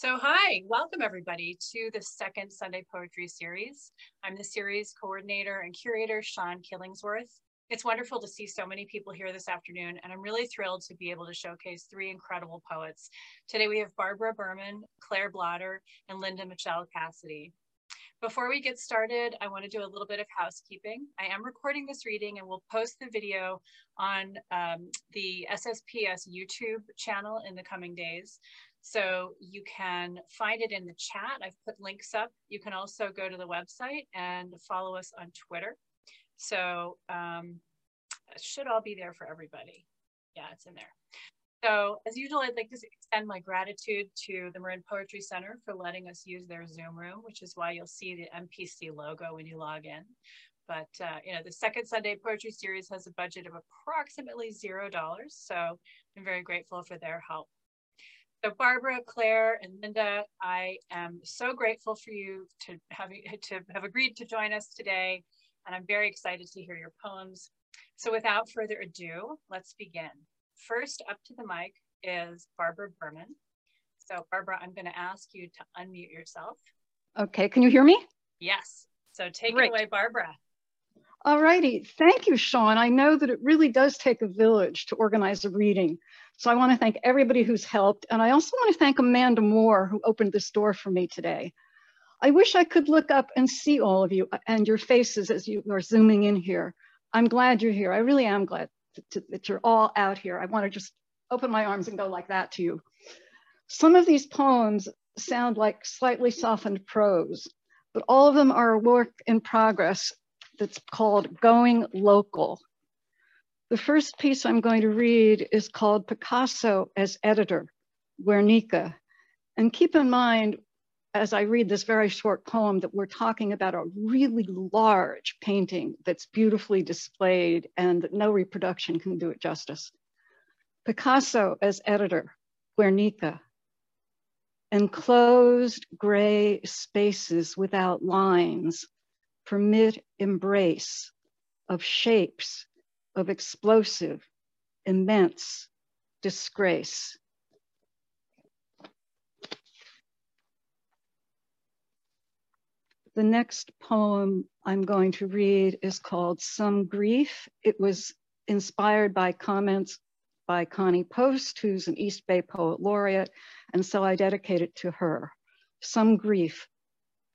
So hi, welcome everybody to the second Sunday Poetry Series. I'm the series coordinator and curator, Sean Killingsworth. It's wonderful to see so many people here this afternoon, and I'm really thrilled to be able to showcase three incredible poets. Today we have Barbara Berman, Claire Blotter, and Linda Michel Cassidy. Before we get started, I want to do a little bit of housekeeping. I am recording this reading and we'll post the video on um, the SSPS YouTube channel in the coming days. So you can find it in the chat. I've put links up. You can also go to the website and follow us on Twitter. So um, it should all be there for everybody. Yeah, it's in there. So as usual, I'd like to extend my gratitude to the Marin Poetry Center for letting us use their Zoom room, which is why you'll see the MPC logo when you log in. But uh, you know, the second Sunday Poetry Series has a budget of approximately zero dollars. So I'm very grateful for their help. So Barbara, Claire, and Linda, I am so grateful for you to have, to have agreed to join us today, and I'm very excited to hear your poems. So without further ado, let's begin. First up to the mic is Barbara Berman. So Barbara, I'm gonna ask you to unmute yourself. Okay, can you hear me? Yes, so take Great. it away, Barbara. All righty, thank you, Sean. I know that it really does take a village to organize a reading. So I want to thank everybody who's helped. And I also want to thank Amanda Moore, who opened this door for me today. I wish I could look up and see all of you uh, and your faces as you are zooming in here. I'm glad you're here. I really am glad to, that you're all out here. I want to just open my arms and go like that to you. Some of these poems sound like slightly softened prose, but all of them are a work in progress that's called Going Local. The first piece I'm going to read is called Picasso as Editor, Guernica. And keep in mind, as I read this very short poem, that we're talking about a really large painting that's beautifully displayed and no reproduction can do it justice. Picasso as editor, Guernica. Enclosed gray spaces without lines permit embrace of shapes of explosive, immense disgrace. The next poem I'm going to read is called Some Grief. It was inspired by comments by Connie Post, who's an East Bay Poet Laureate, and so I dedicate it to her. Some Grief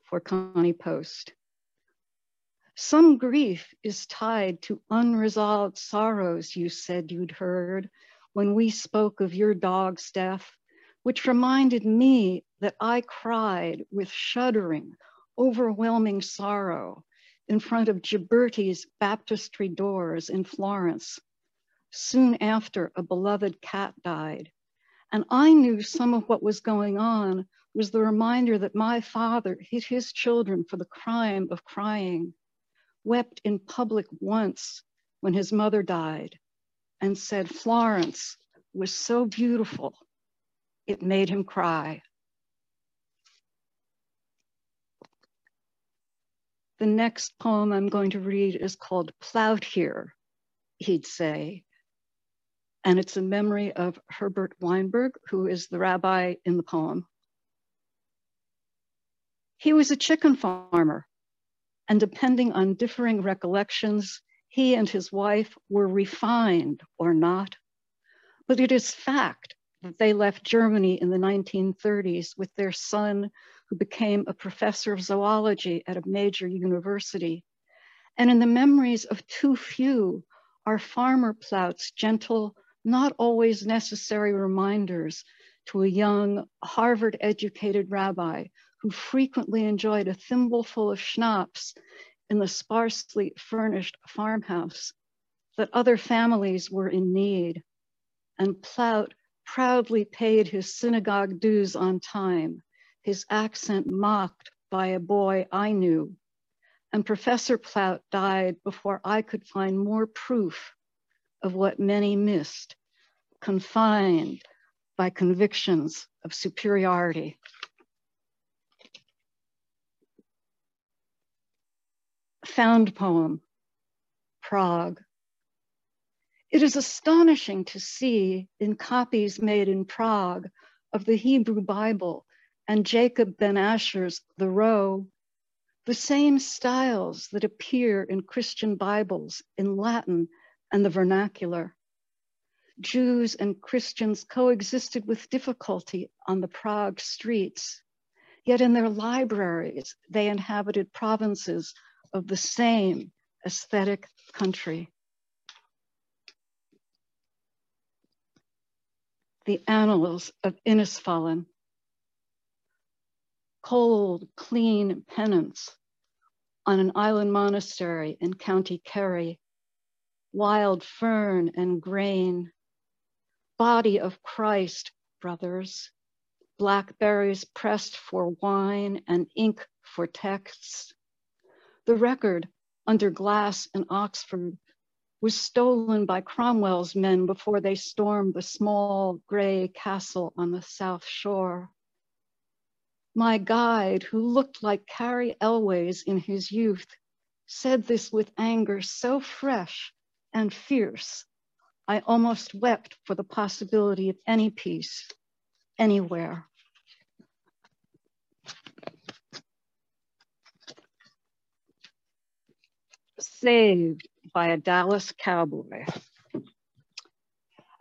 for Connie Post. Some grief is tied to unresolved sorrows, you said you'd heard when we spoke of your dog's death, which reminded me that I cried with shuddering, overwhelming sorrow in front of Ghiberti's baptistry doors in Florence, soon after a beloved cat died. And I knew some of what was going on was the reminder that my father hit his children for the crime of crying wept in public once when his mother died and said Florence was so beautiful, it made him cry. The next poem I'm going to read is called Plaut Here, he'd say. And it's a memory of Herbert Weinberg, who is the rabbi in the poem. He was a chicken farmer and depending on differing recollections, he and his wife were refined or not. But it is fact that they left Germany in the 1930s with their son, who became a professor of zoology at a major university. And in the memories of too few are farmer Plaut's gentle, not always necessary reminders to a young Harvard educated rabbi who frequently enjoyed a thimbleful of schnapps in the sparsely furnished farmhouse, that other families were in need. And Plaut proudly paid his synagogue dues on time, his accent mocked by a boy I knew. And Professor Plaut died before I could find more proof of what many missed, confined by convictions of superiority. Found poem, Prague. It is astonishing to see in copies made in Prague of the Hebrew Bible and Jacob Ben Asher's The Row, the same styles that appear in Christian Bibles in Latin and the vernacular. Jews and Christians coexisted with difficulty on the Prague streets, yet in their libraries, they inhabited provinces of the same aesthetic country. The Annals of Innisfallen. Cold, clean penance on an island monastery in County Kerry. Wild fern and grain. Body of Christ, brothers. Blackberries pressed for wine and ink for texts. The record under glass in Oxford was stolen by Cromwell's men before they stormed the small gray castle on the south shore. My guide, who looked like Cary Elwes in his youth, said this with anger so fresh and fierce, I almost wept for the possibility of any peace anywhere. Saved by a Dallas cowboy.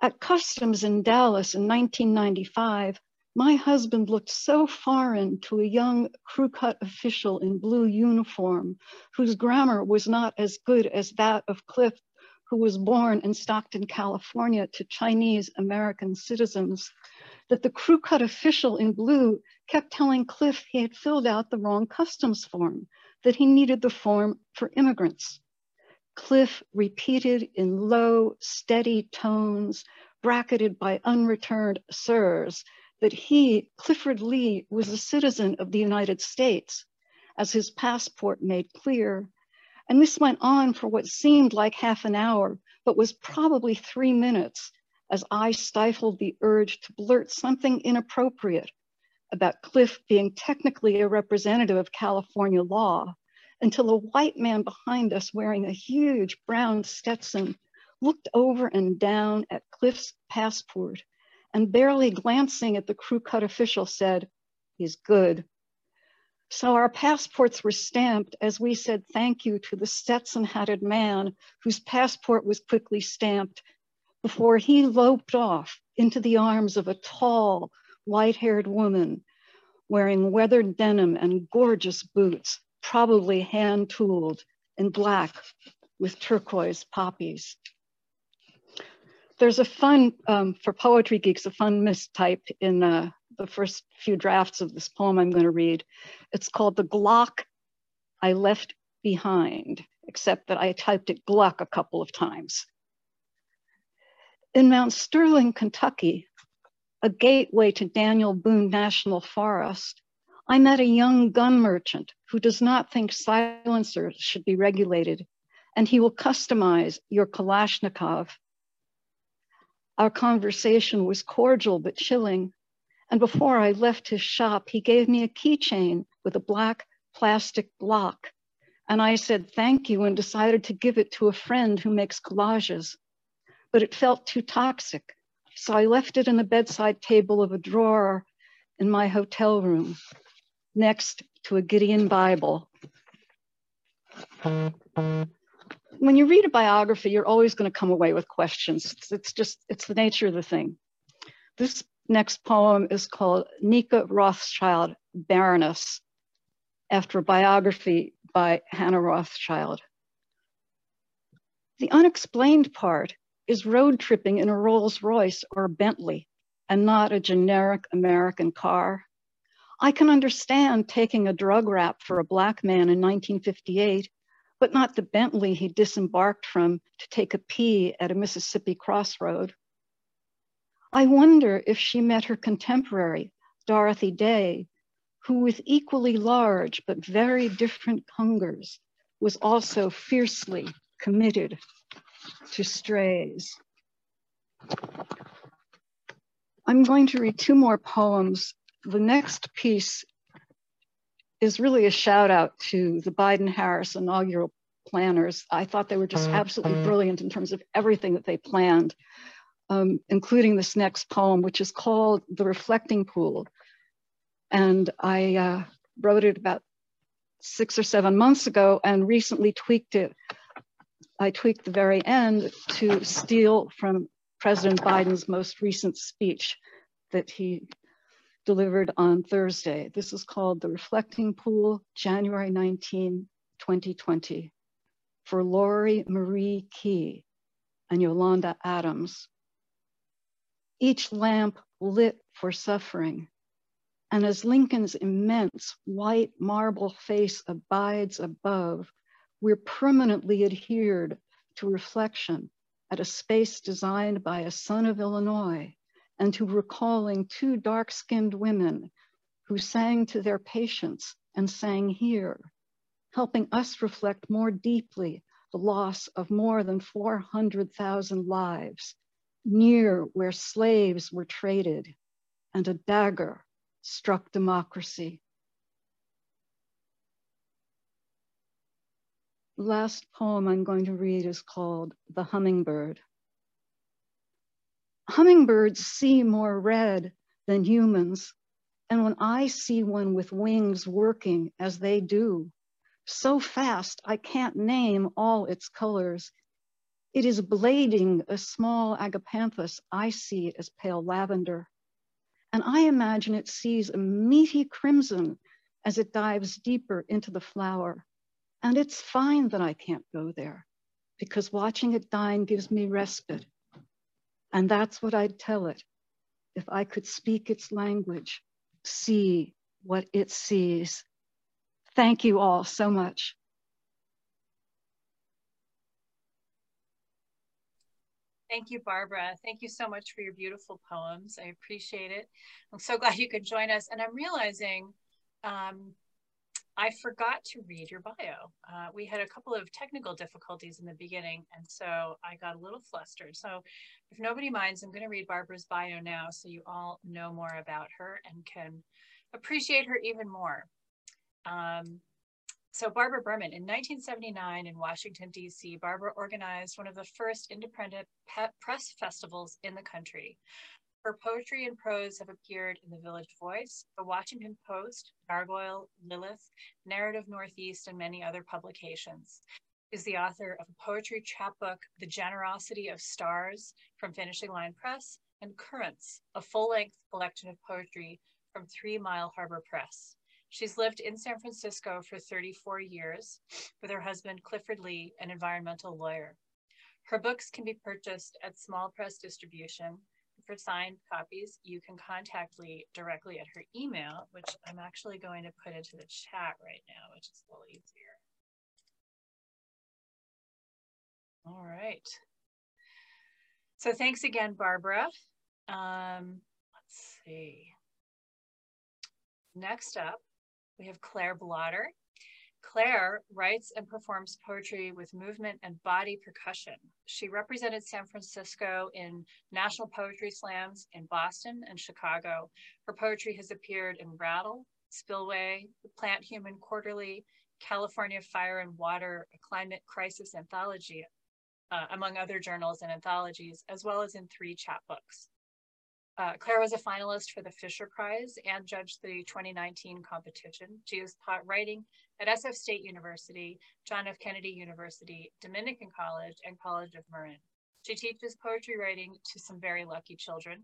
At customs in Dallas in 1995, my husband looked so foreign to a young crew cut official in blue uniform, whose grammar was not as good as that of Cliff, who was born in Stockton, California, to Chinese American citizens, that the crew cut official in blue kept telling Cliff he had filled out the wrong customs form, that he needed the form for immigrants. Cliff repeated in low, steady tones, bracketed by unreturned sirs, that he, Clifford Lee, was a citizen of the United States, as his passport made clear. And this went on for what seemed like half an hour, but was probably three minutes, as I stifled the urge to blurt something inappropriate about Cliff being technically a representative of California law until a white man behind us wearing a huge brown Stetson looked over and down at Cliff's passport and barely glancing at the crew cut official said, he's good. So our passports were stamped as we said thank you to the Stetson hatted man whose passport was quickly stamped before he loped off into the arms of a tall, white haired woman wearing weathered denim and gorgeous boots probably hand tooled in black with turquoise poppies. There's a fun, um, for poetry geeks, a fun mistype in uh, the first few drafts of this poem I'm going to read. It's called The Glock I Left Behind, except that I typed it Gluck a couple of times. In Mount Sterling, Kentucky, a gateway to Daniel Boone National Forest, I met a young gun merchant who does not think silencers should be regulated, and he will customize your Kalashnikov. Our conversation was cordial but chilling, and before I left his shop, he gave me a keychain with a black plastic lock. And I said thank you and decided to give it to a friend who makes collages. But it felt too toxic. So I left it in the bedside table of a drawer in my hotel room next to a Gideon Bible. When you read a biography, you're always going to come away with questions. It's, it's just, it's the nature of the thing. This next poem is called Nica Rothschild, Baroness, after a biography by Hannah Rothschild. The unexplained part is road tripping in a Rolls Royce or a Bentley and not a generic American car. I can understand taking a drug rap for a Black man in 1958, but not the Bentley he disembarked from to take a pee at a Mississippi crossroad. I wonder if she met her contemporary, Dorothy Day, who with equally large but very different hungers was also fiercely committed to strays. I'm going to read two more poems the next piece is really a shout out to the Biden Harris inaugural planners. I thought they were just absolutely brilliant in terms of everything that they planned, um, including this next poem, which is called The Reflecting Pool. And I uh, wrote it about six or seven months ago and recently tweaked it. I tweaked the very end to steal from President Biden's most recent speech that he delivered on Thursday. This is called The Reflecting Pool, January 19, 2020, for Lori Marie Key and Yolanda Adams. Each lamp lit for suffering, and as Lincoln's immense white marble face abides above, we're permanently adhered to reflection at a space designed by a son of Illinois and to recalling two dark-skinned women who sang to their patients and sang here, helping us reflect more deeply the loss of more than 400,000 lives near where slaves were traded and a dagger struck democracy. The last poem I'm going to read is called The Hummingbird. Hummingbirds see more red than humans. And when I see one with wings working as they do, so fast I can't name all its colors, it is blading a small agapanthus I see it as pale lavender and I imagine it sees a meaty crimson as it dives deeper into the flower. And it's fine that I can't go there because watching it dine gives me respite. And that's what I'd tell it if I could speak its language, see what it sees. Thank you all so much. Thank you, Barbara. Thank you so much for your beautiful poems. I appreciate it. I'm so glad you could join us. And I'm realizing um, I forgot to read your bio. Uh, we had a couple of technical difficulties in the beginning, and so I got a little flustered. So, if nobody minds, I'm going to read Barbara's bio now so you all know more about her and can appreciate her even more. Um, so Barbara Berman, in 1979 in Washington, D.C., Barbara organized one of the first independent press festivals in the country. Her poetry and prose have appeared in the Village Voice, the Washington Post, Gargoyle, Lilith, Narrative Northeast, and many other publications. Is the author of a poetry chapbook, The Generosity of Stars, from Finishing Line Press, and Currents, a full-length collection of poetry from Three Mile Harbor Press. She's lived in San Francisco for 34 years with her husband, Clifford Lee, an environmental lawyer. Her books can be purchased at Small Press Distribution. For signed copies, you can contact Lee directly at her email, which I'm actually going to put into the chat right now, which is a little easier. All right. So thanks again, Barbara. Um, let's see. Next up, we have Claire Blotter. Claire writes and performs poetry with movement and body percussion. She represented San Francisco in national poetry slams in Boston and Chicago. Her poetry has appeared in Rattle, Spillway, the Plant Human Quarterly, California Fire and Water, a climate crisis anthology, uh, among other journals and anthologies, as well as in three chapbooks. Uh, Claire was a finalist for the Fischer Prize and judged the 2019 competition. She has taught writing at SF State University, John F. Kennedy University, Dominican College, and College of Marin. She teaches poetry writing to some very lucky children,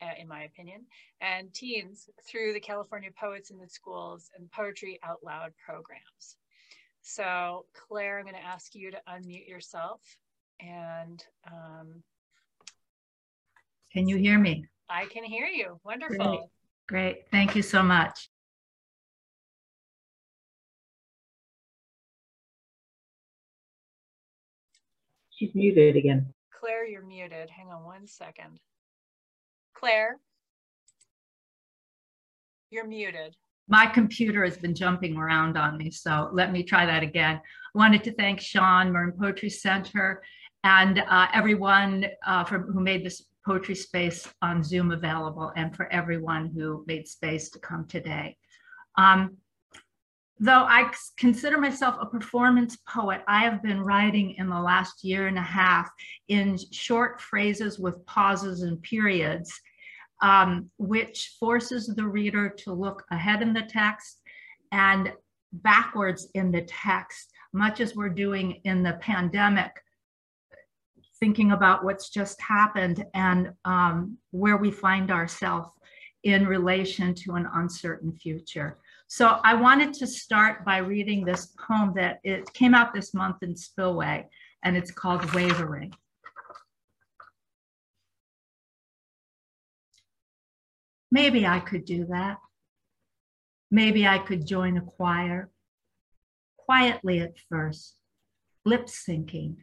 uh, in my opinion, and teens through the California Poets in the Schools and Poetry Out Loud programs. So, Claire, I'm going to ask you to unmute yourself and. Um, Can you hear me? I can hear you. Wonderful. Great. Great. Thank you so much. She's muted again. Claire, you're muted. Hang on one second. Claire, you're muted. My computer has been jumping around on me, so let me try that again. I wanted to thank Sean, Marin Poetry Center, and uh, everyone uh, from, who made this poetry space on Zoom available and for everyone who made space to come today. Um, though I consider myself a performance poet, I have been writing in the last year and a half in short phrases with pauses and periods um, which forces the reader to look ahead in the text and backwards in the text, much as we're doing in the pandemic, thinking about what's just happened and um, where we find ourselves in relation to an uncertain future. So I wanted to start by reading this poem that it came out this month in Spillway, and it's called Wavering. Maybe I could do that. Maybe I could join a choir, quietly at first, lip syncing,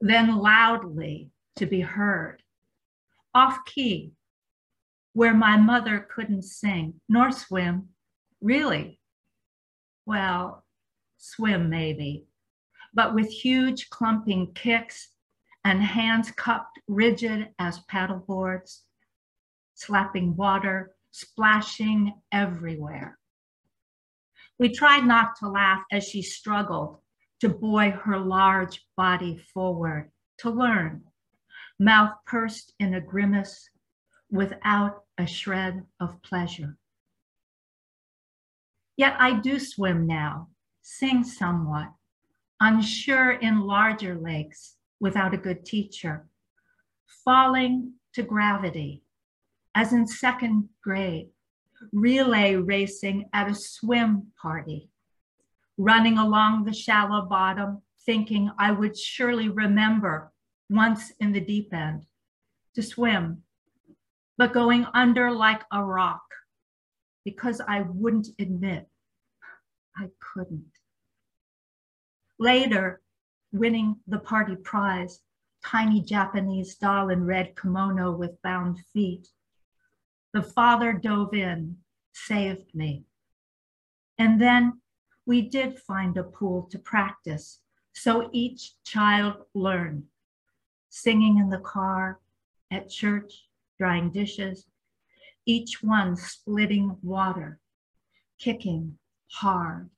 then loudly to be heard, off key, where my mother couldn't sing nor swim. Really? Well, swim maybe, but with huge clumping kicks and hands cupped rigid as paddleboards, slapping water, splashing everywhere. We tried not to laugh as she struggled to buoy her large body forward to learn, mouth pursed in a grimace without a shred of pleasure. Yet I do swim now, sing somewhat, unsure in larger lakes without a good teacher, falling to gravity, as in second grade, relay racing at a swim party, running along the shallow bottom, thinking I would surely remember once in the deep end to swim, but going under like a rock because I wouldn't admit I couldn't. Later, winning the party prize, tiny Japanese doll in red kimono with bound feet. The father dove in, saved me. And then we did find a pool to practice. So each child learned singing in the car, at church, drying dishes, each one splitting water, kicking hard.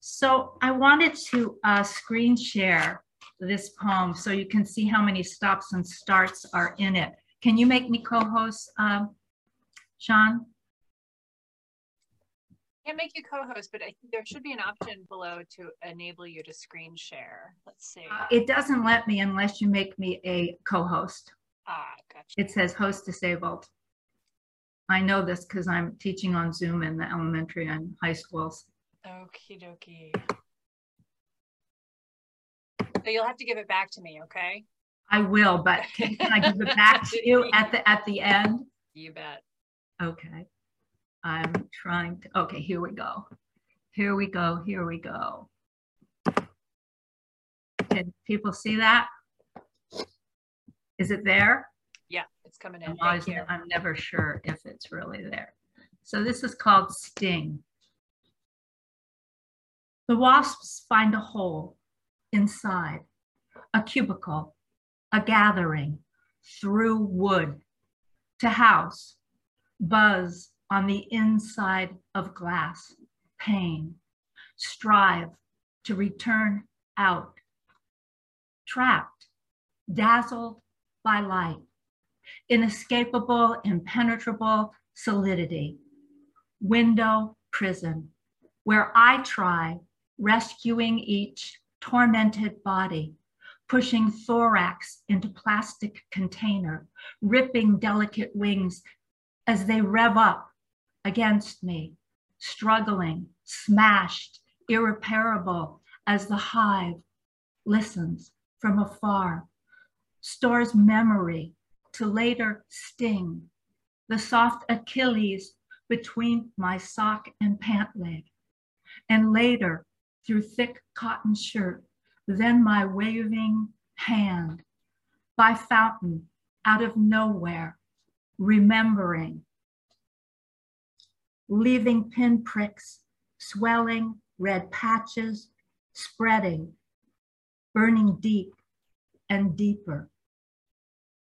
So I wanted to uh, screen share this poem so you can see how many stops and starts are in it. Can you make me co-host, um, Sean? Can't make you co-host, but I think there should be an option below to enable you to screen share. Let's see. Uh, it doesn't let me unless you make me a co-host. Ah, gotcha. It says host disabled. I know this because I'm teaching on Zoom in the elementary and high schools. Okie dokie. So you'll have to give it back to me, okay? I will, but can, can I give it back to you at the at the end? You bet. Okay. I'm trying to, okay, here we go. Here we go, here we go. Can people see that? Is it there? Yeah, it's coming in. I'm, always. I'm never sure if it's really there. So this is called Sting. The wasps find a hole inside, a cubicle, a gathering through wood to house, buzz on the inside of glass, pain, strive to return out, trapped, dazzled by light, inescapable, impenetrable solidity, window prison, where I try rescuing each tormented body, pushing thorax into plastic container, ripping delicate wings as they rev up against me, struggling, smashed, irreparable as the hive listens from afar, stores memory to later sting, the soft Achilles between my sock and pant leg, and later through thick cotton shirt, then my waving hand by fountain out of nowhere, remembering, leaving pinpricks, swelling red patches, spreading, burning deep and deeper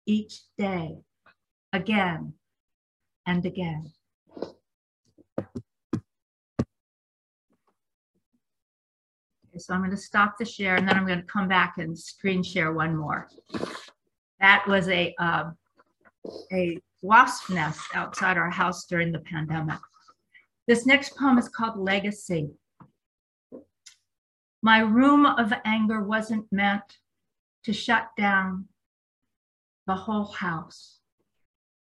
each day, again and again. So I'm going to stop the share and then I'm going to come back and screen share one more. That was a, uh, a wasp nest outside our house during the pandemic. This next poem is called Legacy. My room of anger wasn't meant to shut down the whole house,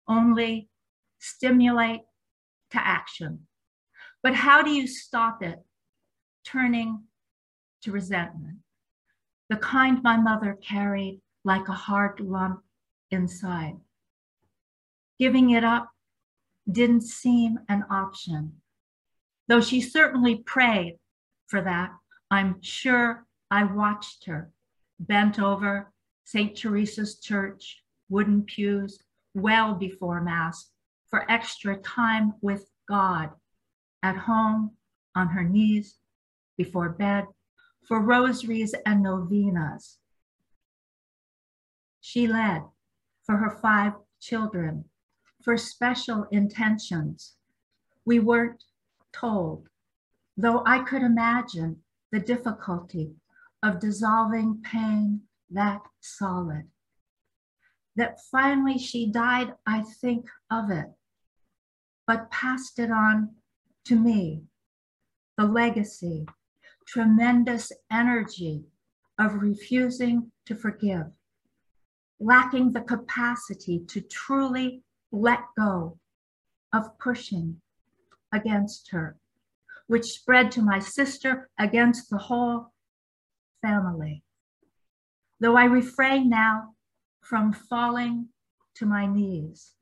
only stimulate to action. But how do you stop it turning to resentment? The kind my mother carried like a hard lump inside. Giving it up didn't seem an option. Though she certainly prayed for that, I'm sure I watched her bent over St. Teresa's Church, wooden pews, well before Mass for extra time with God at home, on her knees, before bed, for rosaries and novenas. She led for her five children, for special intentions. We weren't told, though I could imagine the difficulty of dissolving pain that solid. That finally she died, I think of it, but passed it on to me. The legacy, tremendous energy of refusing to forgive, lacking the capacity to truly let go of pushing against her, which spread to my sister against the whole family. Though I refrain now from falling to my knees,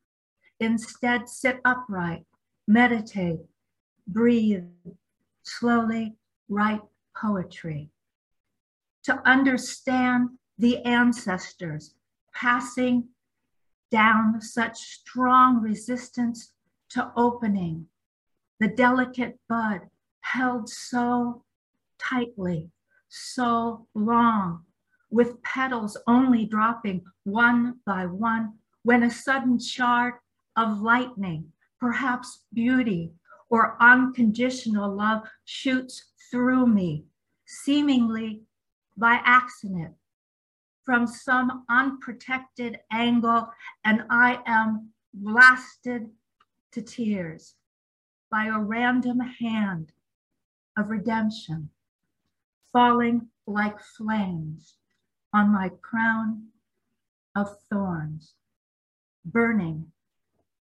instead sit upright, meditate, breathe, slowly write poetry. To understand the ancestors passing down such strong resistance to opening, the delicate bud held so tightly, so long, with petals only dropping one by one, when a sudden shard of lightning, perhaps beauty or unconditional love, shoots through me, seemingly by accident, from some unprotected angle, and I am blasted to tears by a random hand of redemption falling like flames on my crown of thorns, burning,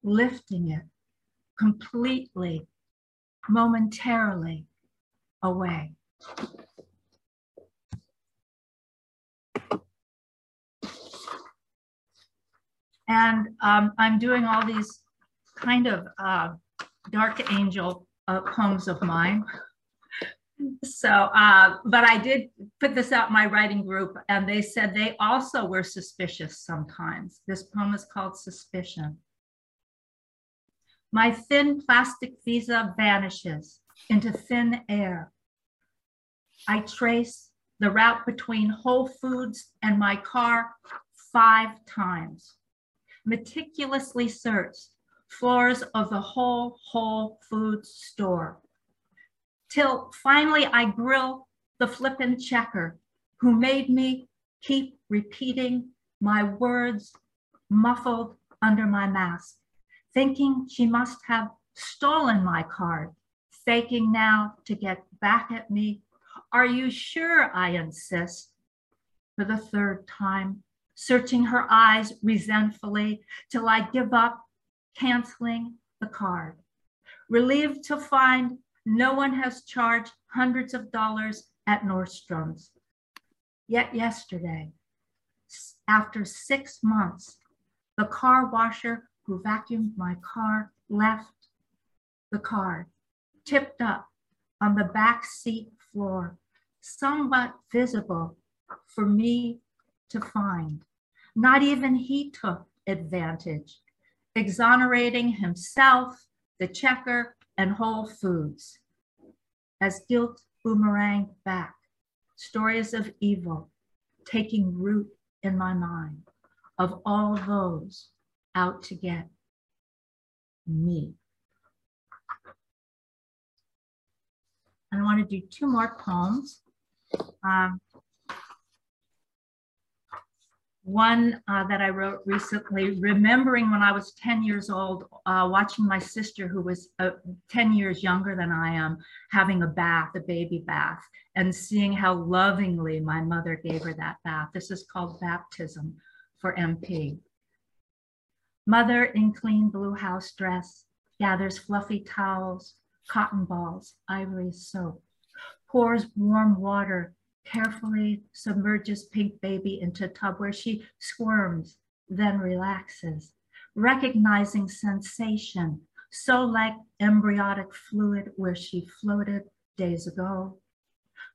lifting it completely, momentarily away. And um, I'm doing all these kind of uh, dark angel uh, poems of mine. So, uh, but I did put this out my writing group, and they said they also were suspicious sometimes. This poem is called Suspicion. My thin plastic visa vanishes into thin air. I trace the route between Whole Foods and my car five times. Meticulously search floors of the whole Whole Foods store till finally I grill the flippin' checker who made me keep repeating my words muffled under my mask, thinking she must have stolen my card, faking now to get back at me. Are you sure? I insist for the third time, searching her eyes resentfully till I give up, canceling the card. Relieved to find no one has charged hundreds of dollars at Nordstrom's. Yet yesterday, after six months, the car washer who vacuumed my car left the car, tipped up on the back seat floor, somewhat visible for me to find. Not even he took advantage, exonerating himself, the checker, and Whole Foods. As guilt boomeranged back, stories of evil taking root in my mind of all those out to get me. I want to do two more poems. um, one uh, that I wrote recently, remembering when I was 10 years old, uh, watching my sister, who was uh, 10 years younger than I am, having a bath, a baby bath, and seeing how lovingly my mother gave her that bath. This is called baptism for MP. Mother in clean blue house dress gathers fluffy towels, cotton balls, ivory soap, pours warm water carefully submerges pink baby into tub where she squirms, then relaxes, recognizing sensation, so like embryonic fluid where she floated days ago.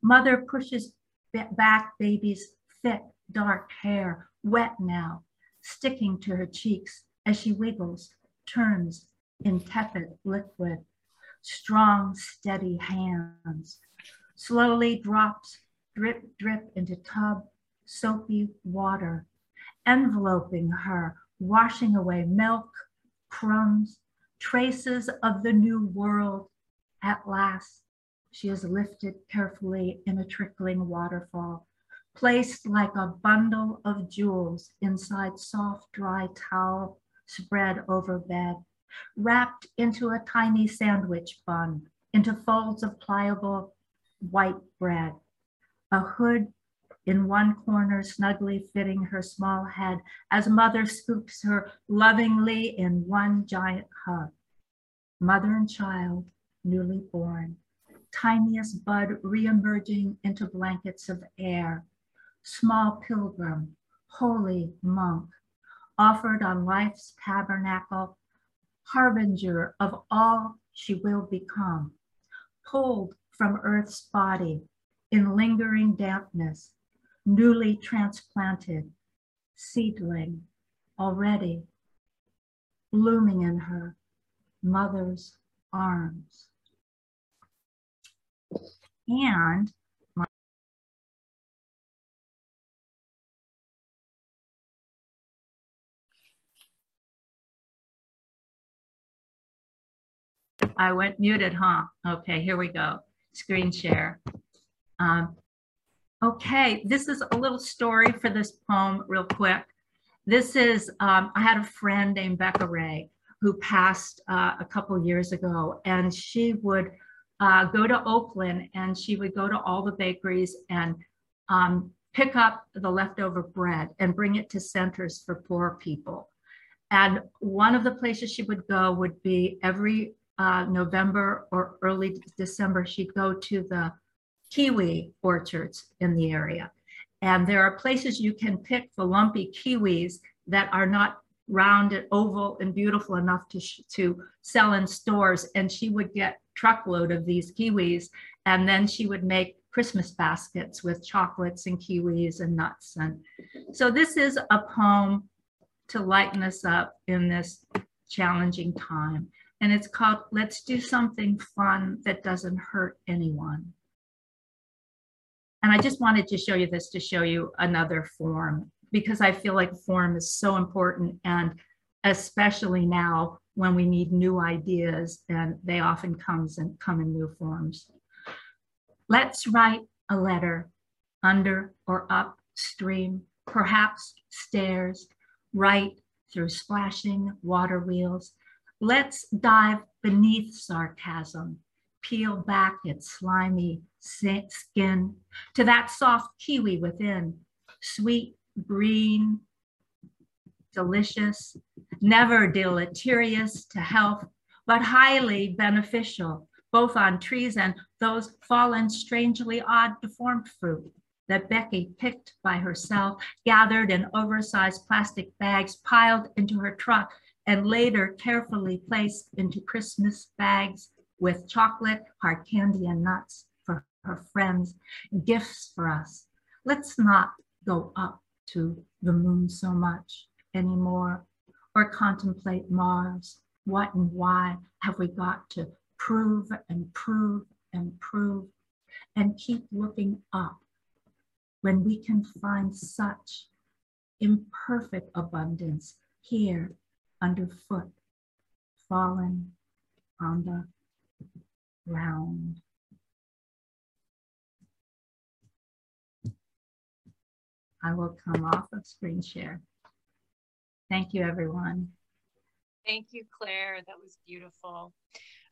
Mother pushes back baby's thick, dark hair, wet now, sticking to her cheeks as she wiggles, turns in tepid liquid. Strong, steady hands. Slowly drops drip, drip into tub, soapy water, enveloping her, washing away milk, crumbs, traces of the new world. At last, she is lifted carefully in a trickling waterfall, placed like a bundle of jewels inside soft, dry towel spread over bed, wrapped into a tiny sandwich bun, into folds of pliable white bread a hood in one corner snugly fitting her small head as mother scoops her lovingly in one giant hug. Mother and child, newly born, tiniest bud reemerging into blankets of air, small pilgrim, holy monk, offered on life's tabernacle, harbinger of all she will become, pulled from earth's body in lingering dampness, newly transplanted, seedling, already blooming in her mother's arms. And I went muted, huh? Okay, here we go. Screen share. Um, okay, this is a little story for this poem, real quick. This is, um, I had a friend named Becca Ray who passed uh, a couple years ago, and she would uh, go to Oakland and she would go to all the bakeries and um, pick up the leftover bread and bring it to centers for poor people. And one of the places she would go would be every uh, November or early December, she'd go to the kiwi orchards in the area. And there are places you can pick the lumpy kiwis that are not round and oval and beautiful enough to, to sell in stores. And she would get truckload of these kiwis. And then she would make Christmas baskets with chocolates and kiwis and nuts. And so this is a poem to lighten us up in this challenging time. And it's called Let's Do Something Fun That Doesn't Hurt Anyone. And I just wanted to show you this to show you another form because I feel like form is so important and especially now when we need new ideas and they often comes and come in new forms. Let's write a letter under or upstream, perhaps stairs, right through splashing water wheels. Let's dive beneath sarcasm, peel back its slimy skin to that soft kiwi within, sweet, green, delicious, never deleterious to health, but highly beneficial, both on trees and those fallen, strangely odd, deformed fruit that Becky picked by herself, gathered in oversized plastic bags, piled into her truck, and later carefully placed into Christmas bags with chocolate, hard candy, and nuts for her friends, gifts for us. Let's not go up to the moon so much anymore or contemplate Mars. What and why have we got to prove and prove and prove and keep looking up when we can find such imperfect abundance here underfoot, fallen on the ground. I will come off of screen share. Thank you, everyone. Thank you, Claire. That was beautiful.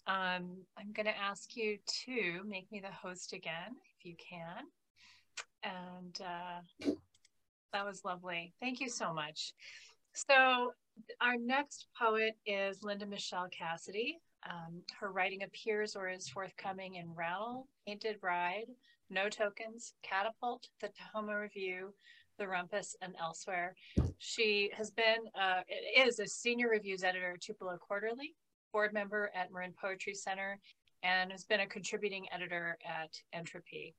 Um, I'm going to ask you to make me the host again, if you can. And uh, that was lovely. Thank you so much. So, our next poet is Linda Michel Cassidy. Um, her writing appears or is forthcoming in Rattle, Painted Bride, No Tokens, Catapult, The Tahoma Review, The Rumpus, and elsewhere. She has been, uh, is a senior reviews editor at Tupelo Quarterly, board member at Marin Poetry Center, and has been a contributing editor at Entropy.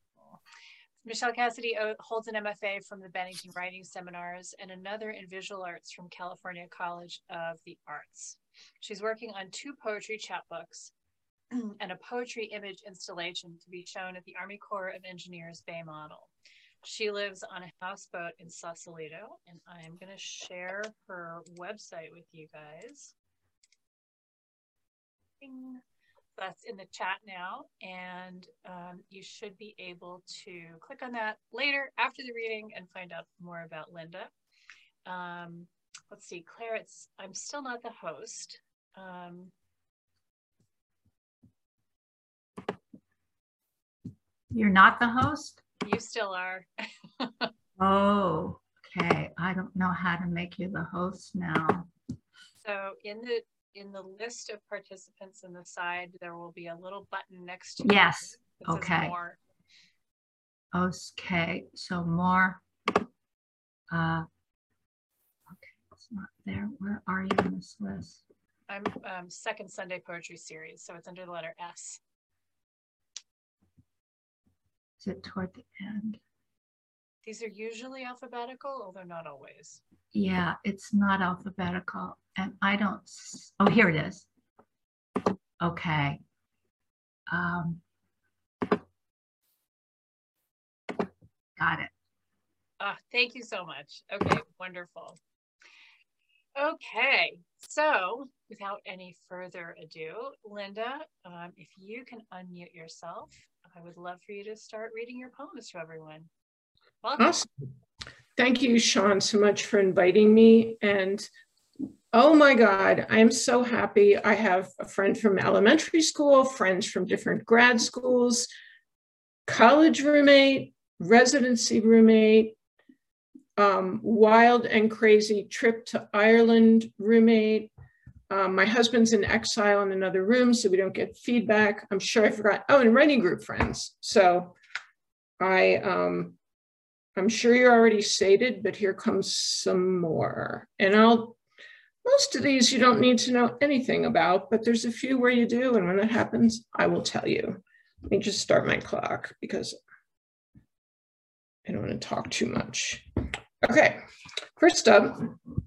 Michel Cassidy holds an MFA from the Bennington Writing Seminars and another in Visual Arts from California College of the Arts. She's working on two poetry chapbooks and a poetry image installation to be shown at the Army Corps of Engineers Bay Model. She lives on a houseboat in Sausalito, and I'm going to share her website with you guys. Bing that's in the chat now, and um, you should be able to click on that later after the reading and find out more about Linda. Um, let's see, Claire, it's, I'm still not the host. Um, You're not the host? You still are. oh, okay. I don't know how to make you the host now. So in the in the list of participants in the side, there will be a little button next to yes. Okay. More. Okay, so more. Uh, okay, it's not there. Where are you in this list? I'm um, second Sunday poetry series, so it's under the letter S. Is it toward the end? These are usually alphabetical, although not always. Yeah, it's not alphabetical. And I don't, oh, here it is. Okay. Um, got it. Ah, thank you so much. Okay, wonderful. Okay, so without any further ado, Linda, um, if you can unmute yourself, I would love for you to start reading your poems to everyone. Welcome. Awesome. Thank you, Sean, so much for inviting me. And oh my God, I'm so happy. I have a friend from elementary school, friends from different grad schools, college roommate, residency roommate, um, wild and crazy trip to Ireland roommate. Um, my husband's in exile in another room, so we don't get feedback. I'm sure I forgot. Oh, and writing group friends. So I um, I'm sure you're already sated, but here comes some more. And I'll, most of these you don't need to know anything about, but there's a few where you do. And when that happens, I will tell you. Let me just start my clock because I don't want to talk too much. Okay, first up, let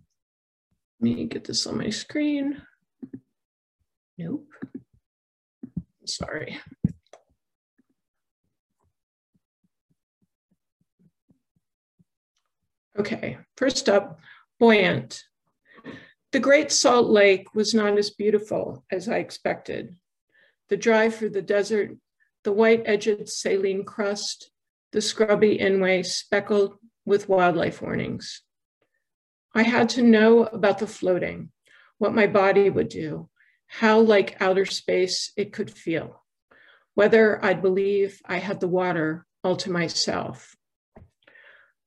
me get this on my screen. Nope. Sorry. Okay, first up, buoyant. The Great Salt Lake was not as beautiful as I expected. The drive through the desert, the white edged saline crust, the scrubby inway speckled with wildlife warnings. I had to know about the floating, what my body would do, how like outer space it could feel, whether I'd believe I had the water all to myself.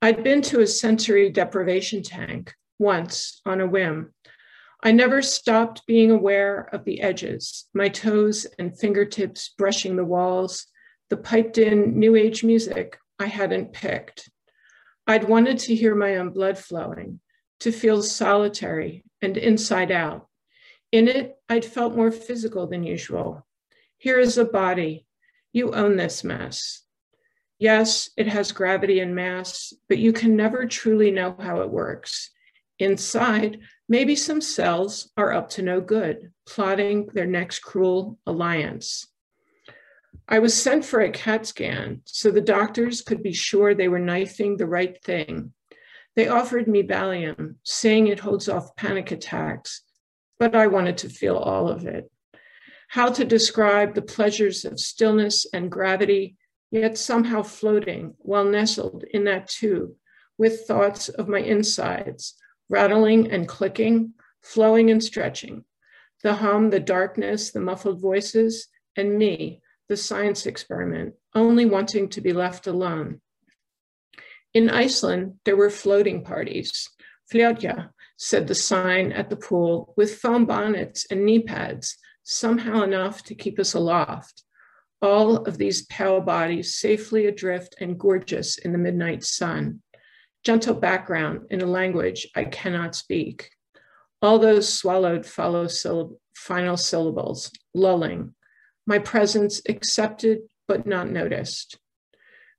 I'd been to a sensory deprivation tank once on a whim. I never stopped being aware of the edges, my toes and fingertips brushing the walls, the piped in new age music I hadn't picked. I'd wanted to hear my own blood flowing, to feel solitary and inside out. In it, I'd felt more physical than usual. Here is a body. You own this mess. Yes, it has gravity and mass, but you can never truly know how it works. Inside, maybe some cells are up to no good, plotting their next cruel alliance. I was sent for a CAT scan so the doctors could be sure they were knifing the right thing. They offered me Valium, saying it holds off panic attacks, but I wanted to feel all of it. How to describe the pleasures of stillness and gravity yet somehow floating while nestled in that tube with thoughts of my insides, rattling and clicking, flowing and stretching. The hum, the darkness, the muffled voices, and me, the science experiment, only wanting to be left alone. In Iceland, there were floating parties. Fljótja, said the sign at the pool, with foam bonnets and knee pads, somehow enough to keep us aloft. All of these pale bodies safely adrift and gorgeous in the midnight sun. Gentle background in a language I cannot speak. All those swallowed follow syllab final syllables, lulling. My presence accepted but not noticed.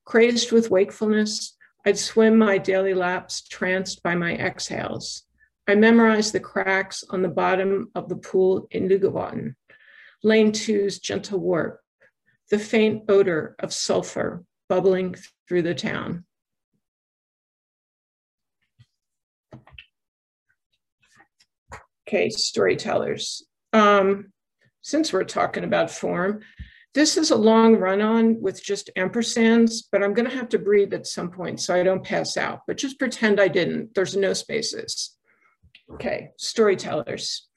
Crazed with wakefulness, I'd swim my daily laps tranced by my exhales. I memorized the cracks on the bottom of the pool in Lugavon, lane two's gentle warp, the faint odor of sulfur bubbling through the town. Okay, storytellers. Um, since we're talking about form, this is a long run on with just ampersands, but I'm gonna have to breathe at some point so I don't pass out, but just pretend I didn't. There's no spaces. Okay, storytellers.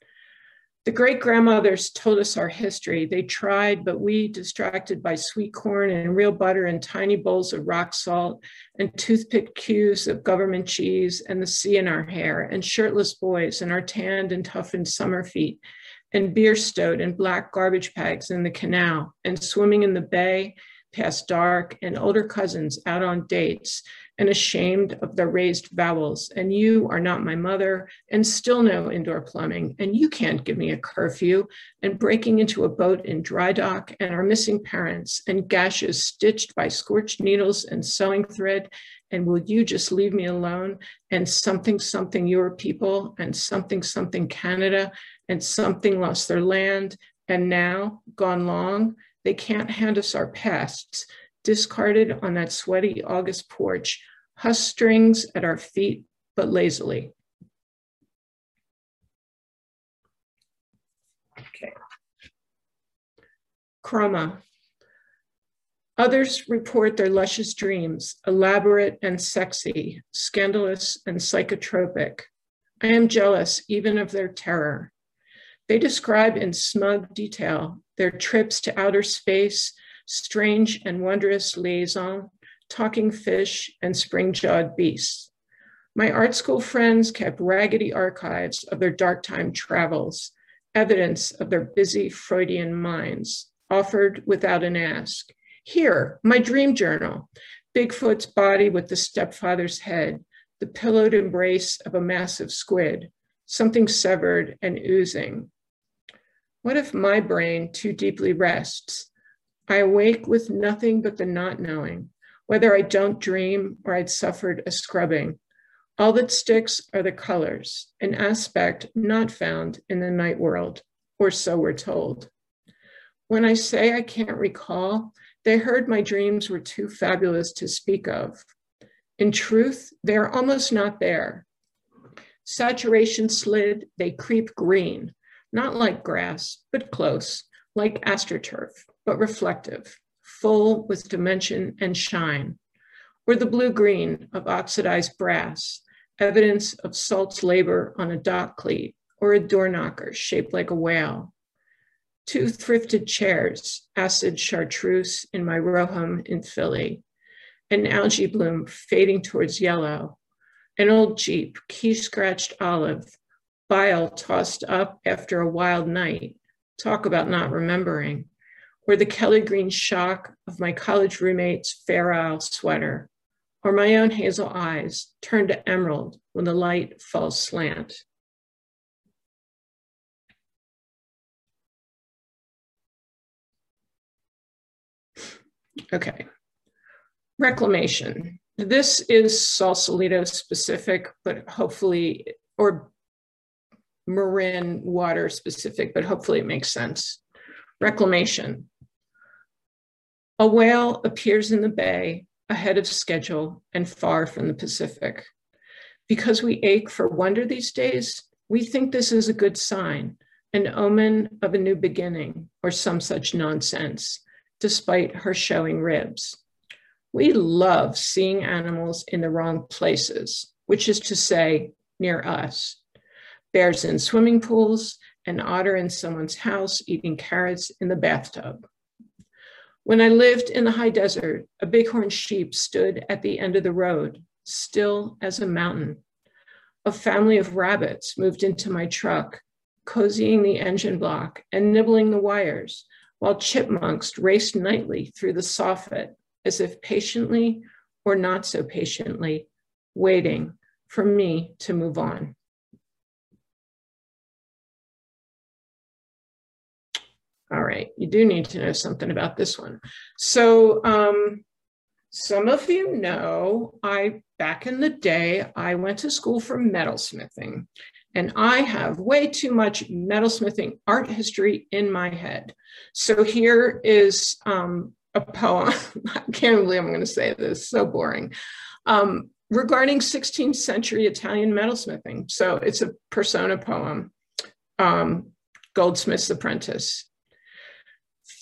The great grandmothers told us our history. They tried, but we, distracted by sweet corn and real butter and tiny bowls of rock salt and toothpick cubes of government cheese and the sea in our hair and shirtless boys and our tanned and toughened summer feet and beer stowed in black garbage bags in the canal and swimming in the bay past dark and older cousins out on dates and ashamed of the raised vowels, and you are not my mother, and still no indoor plumbing, and you can't give me a curfew, and breaking into a boat in dry dock, and our missing parents, and gashes stitched by scorched needles and sewing thread, and will you just leave me alone, and something, something your people, and something, something Canada, and something lost their land, and now gone long, they can't hand us our pasts discarded on that sweaty August porch, hush strings at our feet, but lazily. Okay. Chroma. Others report their luscious dreams, elaborate and sexy, scandalous and psychotropic. I am jealous even of their terror. They describe in smug detail their trips to outer space strange and wondrous liaison, talking fish, and spring jawed beasts. My art school friends kept raggedy archives of their dark time travels, evidence of their busy Freudian minds, offered without an ask. Here, my dream journal Bigfoot's body with the stepfather's head, the pillowed embrace of a massive squid, something severed and oozing. What if my brain too deeply rests, I awake with nothing but the not knowing, whether I don't dream or I'd suffered a scrubbing. All that sticks are the colors, an aspect not found in the night world, or so we're told. When I say I can't recall, they heard my dreams were too fabulous to speak of. In truth, they are almost not there. Saturation slid, they creep green, not like grass, but close, like astroturf but reflective, full with dimension and shine, or the blue green of oxidized brass, evidence of salt's labor on a dock cleat, or a door knocker shaped like a whale. Two thrifted chairs, acid chartreuse in my row home in Philly, an algae bloom fading towards yellow, an old Jeep, key scratched olive, bile tossed up after a wild night. Talk about not remembering or the Kelly green shock of my college roommate's Fair Isle sweater, or my own hazel eyes turn to emerald when the light falls slant. Okay, reclamation. This is Sausalito specific, but hopefully, or Marin water specific, but hopefully it makes sense. Reclamation. A whale appears in the bay ahead of schedule and far from the Pacific. Because we ache for wonder these days, we think this is a good sign, an omen of a new beginning, or some such nonsense, despite her showing ribs. We love seeing animals in the wrong places, which is to say, near us. Bears in swimming pools, an otter in someone's house eating carrots in the bathtub. When I lived in the high desert, a bighorn sheep stood at the end of the road, still as a mountain. A family of rabbits moved into my truck, cozying the engine block and nibbling the wires, while chipmunks raced nightly through the soffit as if patiently or not so patiently waiting for me to move on. All right, you do need to know something about this one. So um, some of you know I, back in the day, I went to school for metalsmithing and I have way too much metalsmithing art history in my head. So here is um, a poem. I can't believe I'm going to say this, so boring. Um, regarding 16th century Italian metalsmithing. So it's a persona poem, um, Goldsmith's Apprentice.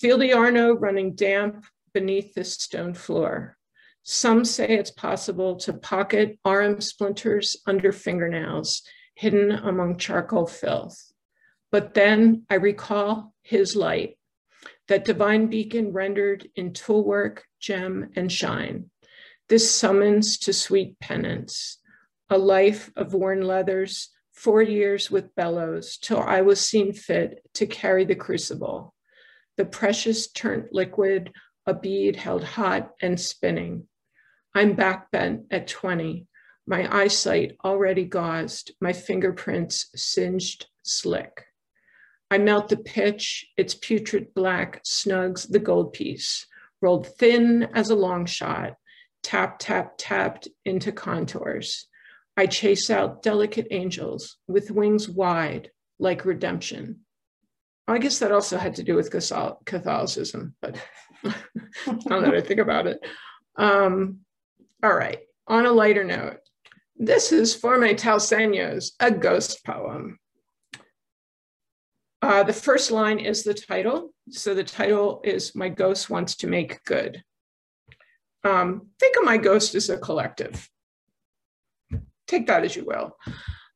Feel the Arno running damp beneath this stone floor. Some say it's possible to pocket arm splinters under fingernails hidden among charcoal filth. But then I recall his light, that divine beacon rendered in toolwork, gem, and shine. This summons to sweet penance, a life of worn leathers, four years with bellows, till I was seen fit to carry the crucible. The precious turned liquid, a bead held hot and spinning. I'm backbent at 20, my eyesight already gauzed, my fingerprints singed slick. I melt the pitch, its putrid black snugs the gold piece, rolled thin as a long shot, tap, tap, tapped into contours. I chase out delicate angels with wings wide like redemption. I guess that also had to do with Catholicism, but now that I think about it. Um, all right, on a lighter note, this is For My Taoseños, a ghost poem. Uh, the first line is the title. So the title is My Ghost Wants to Make Good. Um, think of my ghost as a collective. Take that as you will.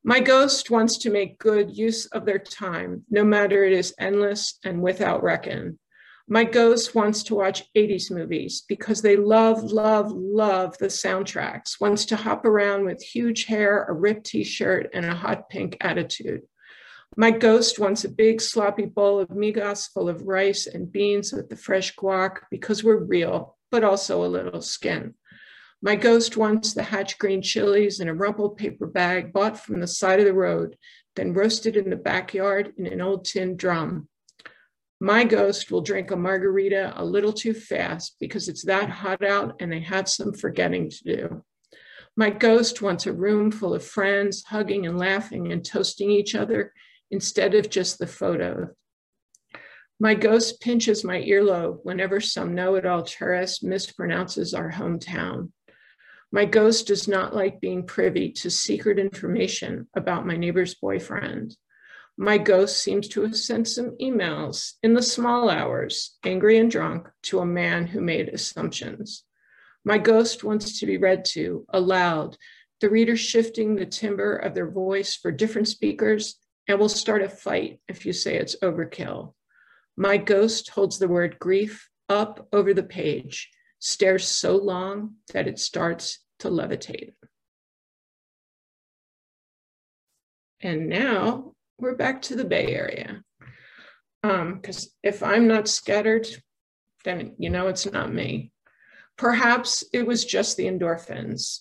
My ghost wants to make good use of their time, no matter it is endless and without reckon. My ghost wants to watch 80s movies because they love, love, love the soundtracks, wants to hop around with huge hair, a ripped t shirt, and a hot pink attitude. My ghost wants a big sloppy bowl of migas full of rice and beans with the fresh guac because we're real, but also a little skin. My ghost wants the hatch green chilies in a rumpled paper bag bought from the side of the road, then roasted in the backyard in an old tin drum. My ghost will drink a margarita a little too fast because it's that hot out and they have some forgetting to do. My ghost wants a room full of friends hugging and laughing and toasting each other instead of just the photo. My ghost pinches my earlobe whenever some know it all tourist mispronounces our hometown. My ghost does not like being privy to secret information about my neighbor's boyfriend. My ghost seems to have sent some emails in the small hours, angry and drunk, to a man who made assumptions. My ghost wants to be read to aloud, the reader shifting the timbre of their voice for different speakers and will start a fight if you say it's overkill. My ghost holds the word grief up over the page, stares so long that it starts to levitate. And now we're back to the Bay Area. Because um, if I'm not scattered, then you know it's not me. Perhaps it was just the endorphins.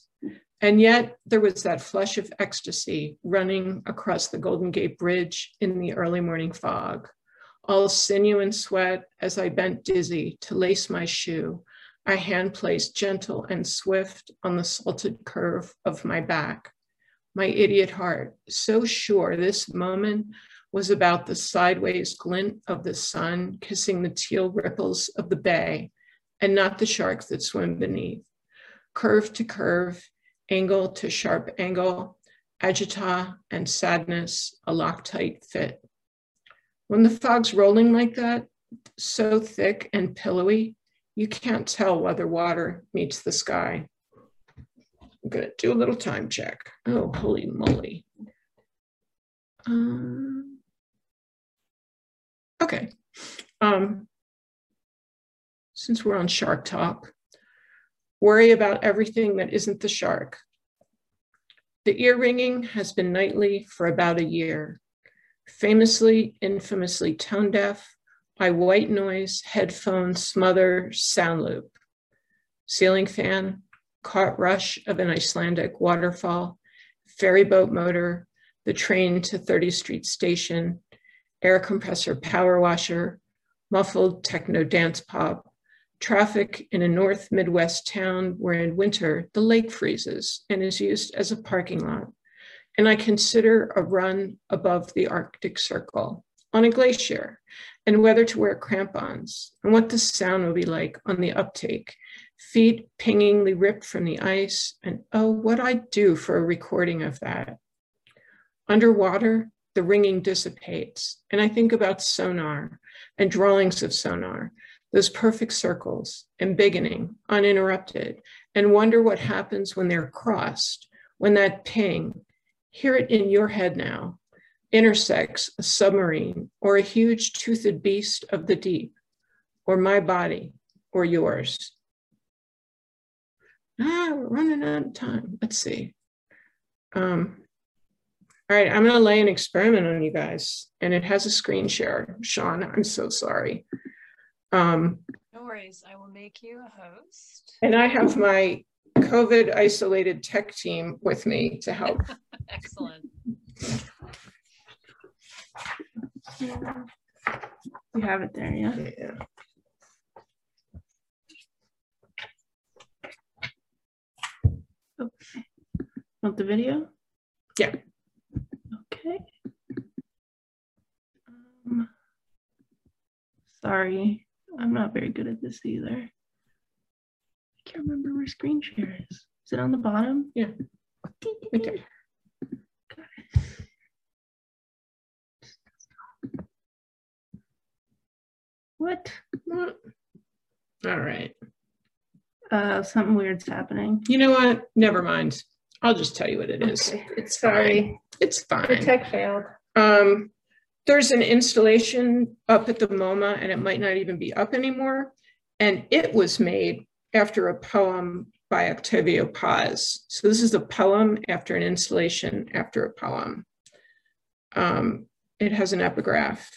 And yet there was that flush of ecstasy running across the Golden Gate Bridge in the early morning fog. All sinew and sweat as I bent dizzy to lace my shoe, a hand placed gentle and swift on the salted curve of my back my idiot heart, so sure this moment was about the sideways glint of the sun kissing the teal ripples of the bay and not the sharks that swim beneath. Curve to curve, angle to sharp angle, agita and sadness, a Loctite fit. When the fog's rolling like that, so thick and pillowy, You can't tell whether water meets the sky. I'm gonna do a little time check. Oh, holy moly. Um, okay. Um, since we're on Shark Talk, worry about everything that isn't the shark. The ear ringing has been nightly for about a year. Famously, infamously tone deaf, I white noise, headphone, smother, sound loop. Ceiling fan, cart rush of an Icelandic waterfall, ferry boat motor, the train to 30th Street Station, air compressor power washer, muffled techno dance pop, traffic in a North Midwest town where in winter the lake freezes and is used as a parking lot. And I consider a run above the Arctic Circle on a glacier and whether to wear crampons and what the sound will be like on the uptake. Feet pingingly ripped from the ice, and oh, what I'd do for a recording of that. Underwater, the ringing dissipates, and I think about sonar and drawings of sonar, those perfect circles, embiggening, uninterrupted, and wonder what happens when they're crossed, when that ping, hear it in your head now, intersects a submarine or a huge toothed beast of the deep, or my body or yours. Ah, we're running out of time. Let's see. Um, all right, I'm going to lay an experiment on you guys, and it has a screen share. Sean, I'm so sorry. Um, no worries. I will make you a host. And I have my COVID isolated tech team with me to help. Excellent. You have it there, yeah? Yeah. Okay. Want the video? Yeah. Okay. Um, sorry, I'm not very good at this either. I can't remember where screen share is. Is it on the bottom? Yeah. Okay. What? All right. Uh, something weird's happening. You know what? Never mind. I'll just tell you what it is. Okay. It's sorry. Fine. It's fine. The tech failed. Um, there's an installation up at the MoMA, and it might not even be up anymore. And it was made after a poem by Octavio Paz. So this is a poem after an installation after a poem. Um, it has an epigraph.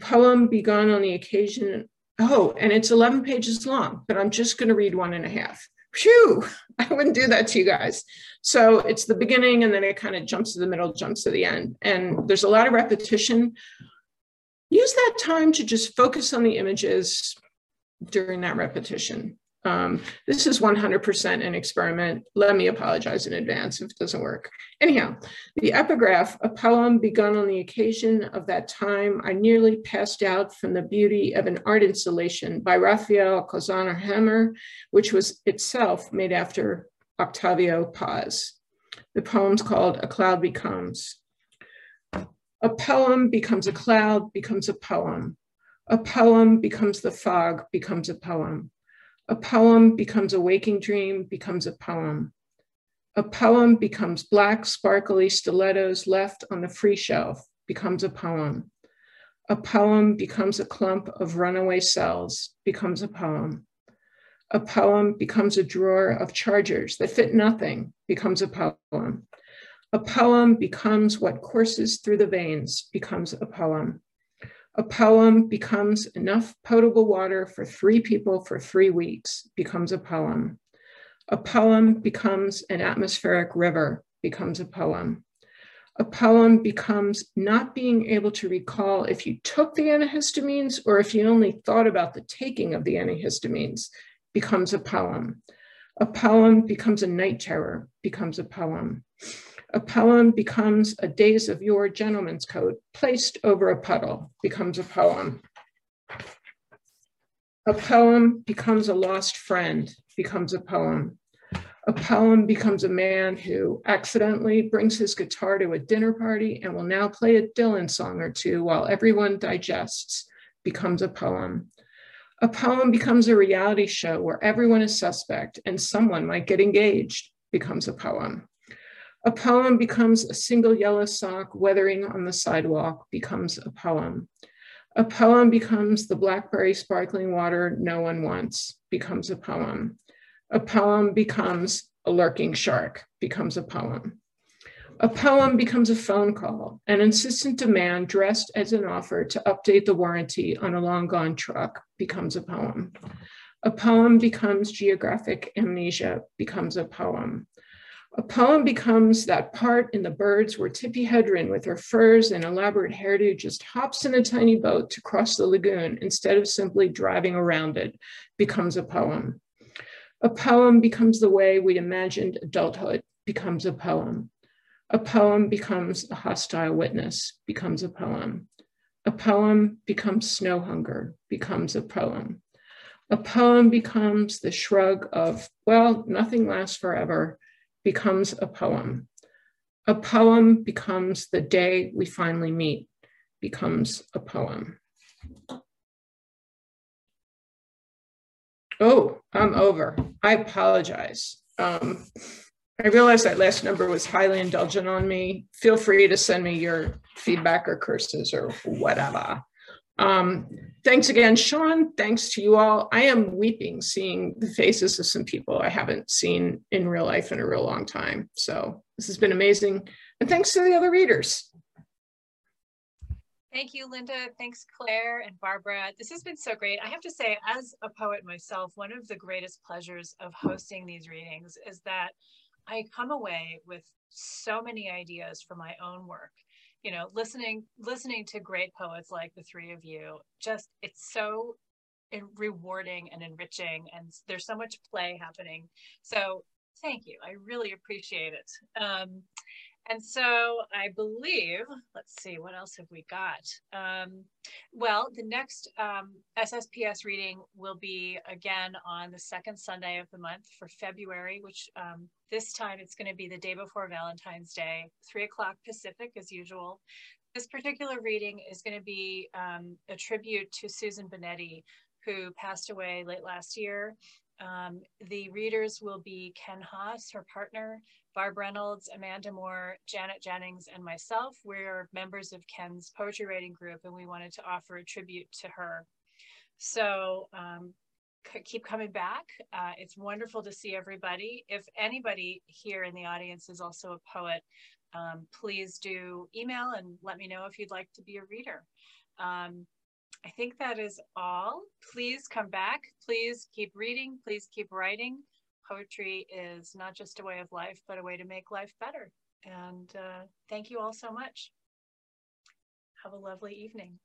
Poem begun on the occasion, oh, and it's 11 pages long, but I'm just going to read one and a half. Phew, I wouldn't do that to you guys. So it's the beginning and then it kind of jumps to the middle, jumps to the end. And there's a lot of repetition. Use that time to just focus on the images during that repetition. Um, this is 100% an experiment. Let me apologize in advance if it doesn't work. Anyhow, the epigraph, a poem begun on the occasion of that time, I nearly passed out from the beauty of an art installation by Rafael Lozano-Hemmer, which was itself made after Octavio Paz. The poem's called A Cloud Becomes. A poem becomes a cloud, becomes a poem. A poem becomes the fog, becomes a poem. A poem becomes a waking dream, becomes a poem. A poem becomes black, sparkly stilettos left on the free shelf, becomes a poem. A poem becomes a clump of runaway cells, becomes a poem. A poem becomes a drawer of chargers that fit nothing, becomes a poem. A poem becomes what courses through the veins, becomes a poem a poem becomes enough potable water for three people for three weeks, becomes a poem. A poem becomes an atmospheric river, becomes a poem. A poem becomes not being able to recall if you took the antihistamines or if you only thought about the taking of the antihistamines, becomes a poem. A poem becomes a night terror, becomes a poem. A poem becomes a days of yore gentleman's coat placed over a puddle, becomes a poem. A poem becomes a lost friend, becomes a poem. A poem becomes a man who accidentally brings his guitar to a dinner party and will now play a Dylan song or two while everyone digests, becomes a poem. A poem becomes a reality show where everyone is suspect and someone might get engaged, becomes a poem. A poem becomes a single yellow sock weathering on the sidewalk, becomes a poem. A poem becomes the blackberry sparkling water no one wants, becomes a poem. A poem becomes a lurking shark, becomes a poem. A poem becomes a phone call, an insistent demand dressed as an offer to update the warranty on a long gone truck becomes a poem. A poem becomes geographic amnesia, becomes a poem. A poem becomes that part in the birds where Tippi Hedren, with her furs and elaborate hairdo, just hops in a tiny boat to cross the lagoon instead of simply driving around it, becomes a poem. A poem becomes the way we imagined adulthood, becomes a poem. A poem becomes a hostile witness, becomes a poem. A poem becomes snow hunger, becomes a poem. A poem becomes the shrug of, well, nothing lasts forever, becomes a poem. A poem becomes the day we finally meet, becomes a poem. Oh, I'm over. I apologize. Um, I realize that last number was highly indulgent on me. Feel free to send me your feedback or curses or whatever. Um, thanks again, Sean. Thanks to you all. I am weeping seeing the faces of some people I haven't seen in real life in a real long time. So this has been amazing. And thanks to the other readers. Thank you, Linda. Thanks, Claire and Barbara. This has been so great. I have to say, as a poet myself, one of the greatest pleasures of hosting these readings is that I come away with so many ideas for my own work you know listening listening to great poets like the three of you just it's so rewarding and enriching and there's so much play happening. So thank you. I really appreciate it. Um, and so I believe, let's see, what else have we got? Um, well, the next um, SSPS reading will be again on the second Sunday of the month for February, which um, this time it's going to be the day before Valentine's Day, three o'clock Pacific as usual. This particular reading is going to be um, a tribute to Susan Benetti, who passed away late last year. Um, the readers will be Ken Haas, her partner, Barb Reynolds, Amanda Moore, Janet Jennings, and myself. We're members of Ken's poetry writing group, and we wanted to offer a tribute to her. So um, keep coming back. Uh, it's wonderful to see everybody. If anybody here in the audience is also a poet, um, please do email and let me know if you'd like to be a reader. Um, I think that is all. Please come back. Please keep reading. Please keep writing poetry is not just a way of life, but a way to make life better. And uh, thank you all so much. Have a lovely evening.